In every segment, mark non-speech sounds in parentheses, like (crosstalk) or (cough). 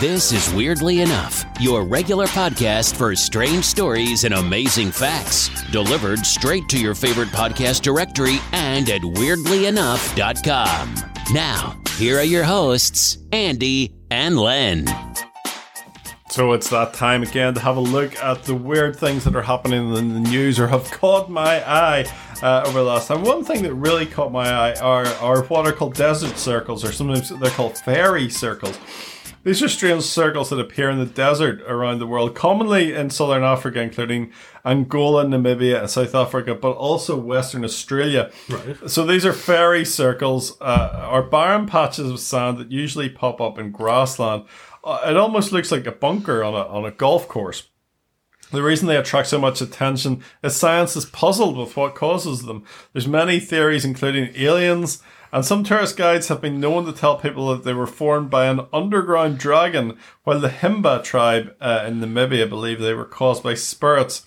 This is Weirdly Enough, your regular podcast for strange stories and amazing facts, delivered straight to your favorite podcast directory and at weirdlyenough.com. Now, here are your hosts, Andy and Len. So it's that time again to have a look at the weird things that are happening in the news or have caught my eye uh, over the last time. One thing that really caught my eye are, are what are called desert circles, or sometimes they're called fairy circles. These are strange circles that appear in the desert around the world, commonly in southern Africa, including Angola, Namibia, and South Africa, but also Western Australia. Right. So these are fairy circles, uh, or barren patches of sand that usually pop up in grassland. Uh, it almost looks like a bunker on a on a golf course. The reason they attract so much attention is science is puzzled with what causes them. There's many theories, including aliens, and some tourist guides have been known to tell people that they were formed by an underground dragon, while the Himba tribe uh, in Namibia believe they were caused by spirits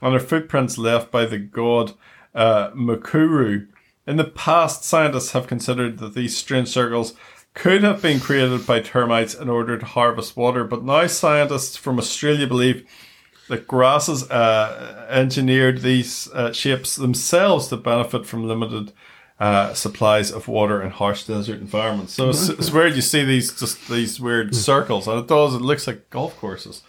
and are footprints left by the god uh, Mukuru. In the past, scientists have considered that these strange circles could have been created by termites in order to harvest water, but now scientists from Australia believe that grasses uh, engineered these uh, shapes themselves to benefit from limited uh, supplies of water in harsh desert environments. So it's, it's weird you see these just these weird circles, and it does. It looks like golf courses.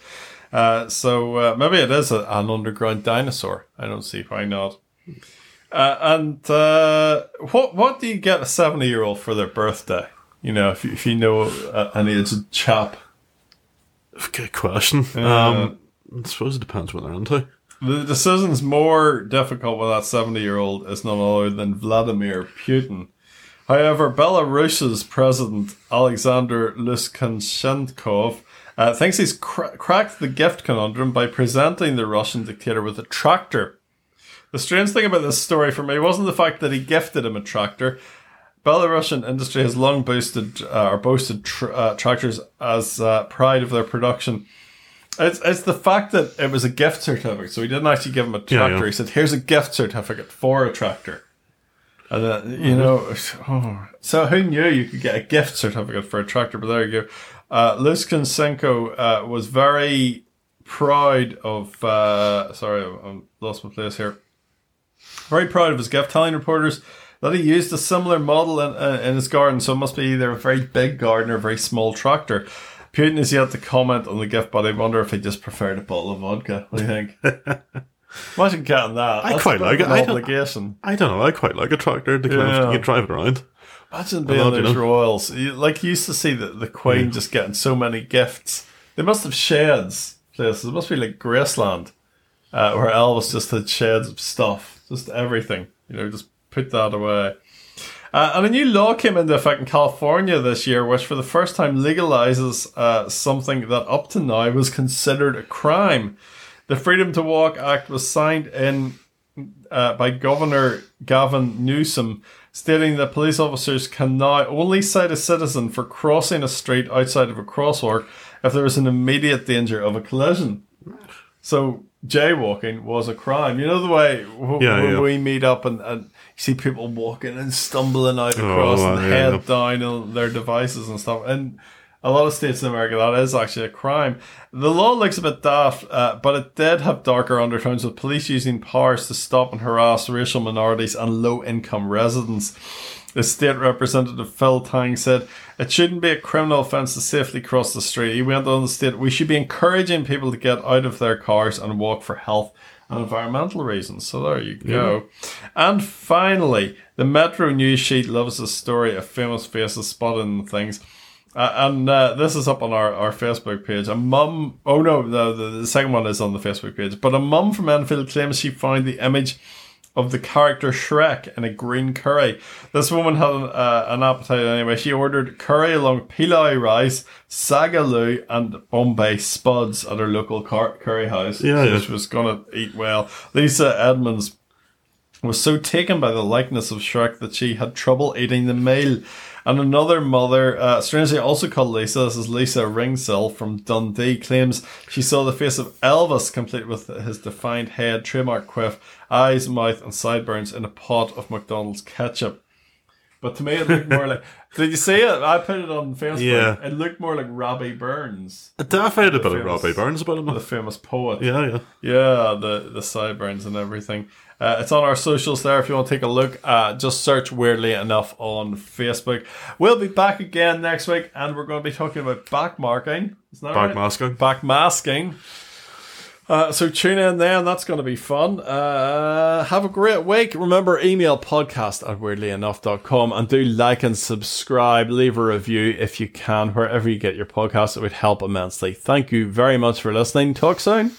Uh, so uh, maybe it is a, an underground dinosaur. I don't see why not. Uh, and uh, what what do you get a seventy year old for their birthday? You know, if you, if you know a, an aged chap. Good question. Um, I suppose it depends what they're into. The decision's more difficult with that 70 year old is none other than Vladimir Putin. However, Belarus's president, Alexander Lukashenko, uh, thinks he's cra- cracked the gift conundrum by presenting the Russian dictator with a tractor. The strange thing about this story for me wasn't the fact that he gifted him a tractor. Belarusian industry has long boasted uh, or boasted tr- uh, tractors as uh, pride of their production. It's, it's the fact that it was a gift certificate. So he didn't actually give him a tractor. yeah. He said, "Here's a gift certificate for a tractor." And then, you know, oh, so who knew you could get a gift certificate for a tractor? But there you go. Uh, Lukashenko uh, was very proud of. Uh, sorry, I lost my place here. Very proud of his gift, telling reporters that he used a similar model in, uh, in his garden. So it must be either a very big garden or a very small tractor. Putin is yet to comment on the gift, but I wonder if he just preferred a bottle of vodka. What do you think? Imagine getting that. I That's quite like it. I don't- obligation. I don't know. I quite like a tractor to kind of you can drive it around. Imagine being love, you know. royals. You, like you used to see the, the Queen just getting so many gifts. They must have sheds places. It must be like Graceland, uh, where Elvis just had sheds of stuff, just everything. You know, just put that away. Uh, and a new law came into effect in California this year, which for the first time legalizes uh, something that up to now was considered a crime. The Freedom to Walk Act was signed in uh, by Governor Gavin Newsom, stating that police officers can now only cite a citizen for crossing a street outside of a crosswalk if there is an immediate danger of a collision. So jaywalking was a crime. You know the way w- Yeah, when yeah. we meet up and, and you see people walking and stumbling out oh, across Oh, and yeah, head down on their devices and stuff. And a lot of states in America, that is actually a crime. The law looks a bit daft, uh, but it did have darker undertones with police using powers to stop and harass racial minorities and low income residents. The state representative Phil Ting said it shouldn't be a criminal offence to safely cross the street. He went on to state we should be encouraging people to get out of their cars and walk for health and environmental reasons. So there you go. And finally, the Metro News sheet loves the story of famous faces spotted in things. Uh, and uh, this is up on our, our Facebook page. A mum, oh no, the, the, the second one is on the Facebook page. But a mum from Enfield claims she found the image of the character Shrek in a green curry. This woman had an, uh, an appetite anyway. She ordered curry along pilau rice, saag aloo, and Bombay spuds at her local car- curry house. Yeah, yeah. she was going to eat well. Lisa Edmonds was so taken by the likeness of Shrek that she had trouble eating the meal. And another mother, uh, strangely also called Lisa, this is Lisa Ringsill from Dundee, claims she saw the face of Elvis complete with his defined head, trademark quiff, eyes, mouth, and sideburns in a pot of McDonald's ketchup. But to me, it looked more like. (laughs) Did you see it? I put it on Facebook. Yeah. It looked more like Robbie Burns, It definitely had a bit of Robbie Burns about him. the famous poet. Yeah, yeah. Yeah, the the sideburns and everything. Uh, it's on our socials there if you want to take a look. Uh, just search Weirdly Enough on Facebook. We'll be back again next week and we're going to be talking about backmarking. Isn't that Back right? masking. Backmasking. Uh, so tune in there and that's going to be fun. Uh, have a great week. Remember, email podcast at weirdlyenough.com and do like and subscribe. Leave a review if you can, wherever you get your podcast. It would help immensely. Thank you very much for listening. Talk soon.